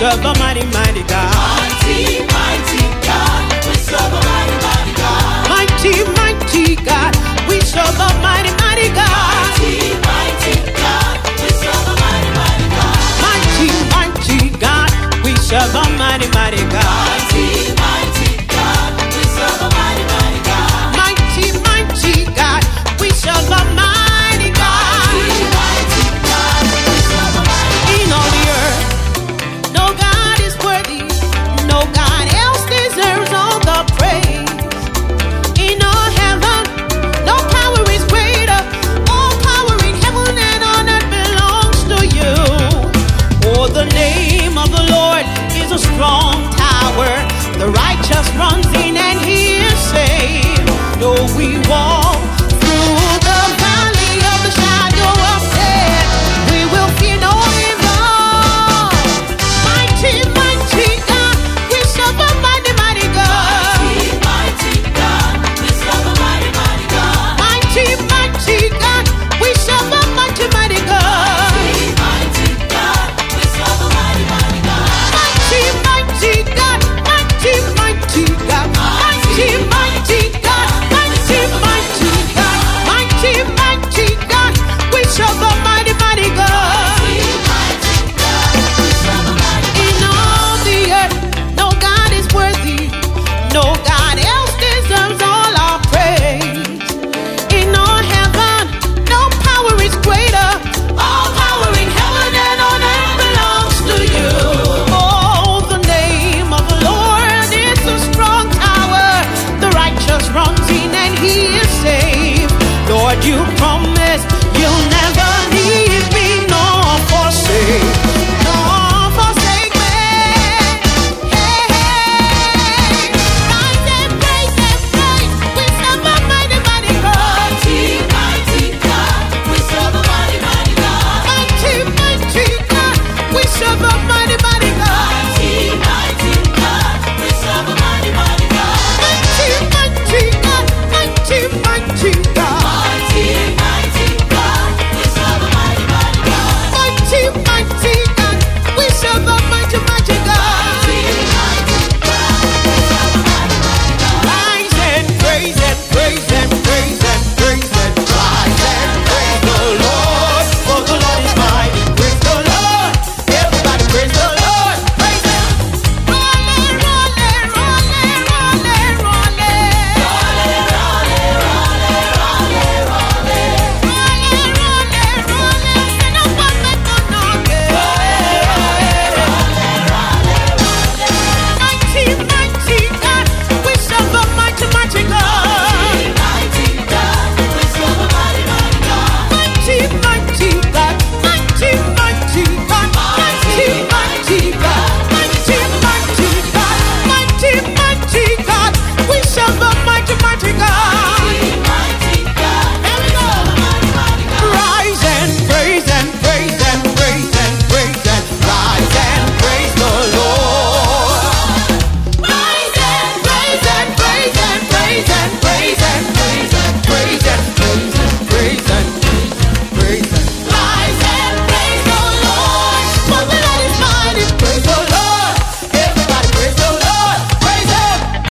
serve a mighty, mighty God. Mighty, mighty God, we serve a mighty, mighty God. Mighty, mighty God, we serve a mighty, mighty God. Mighty, mighty God, we serve a mighty, mighty God. Mighty, mighty God, we serve a mighty, mighty strong tower. The righteous runs in and he is saved. Though we walk you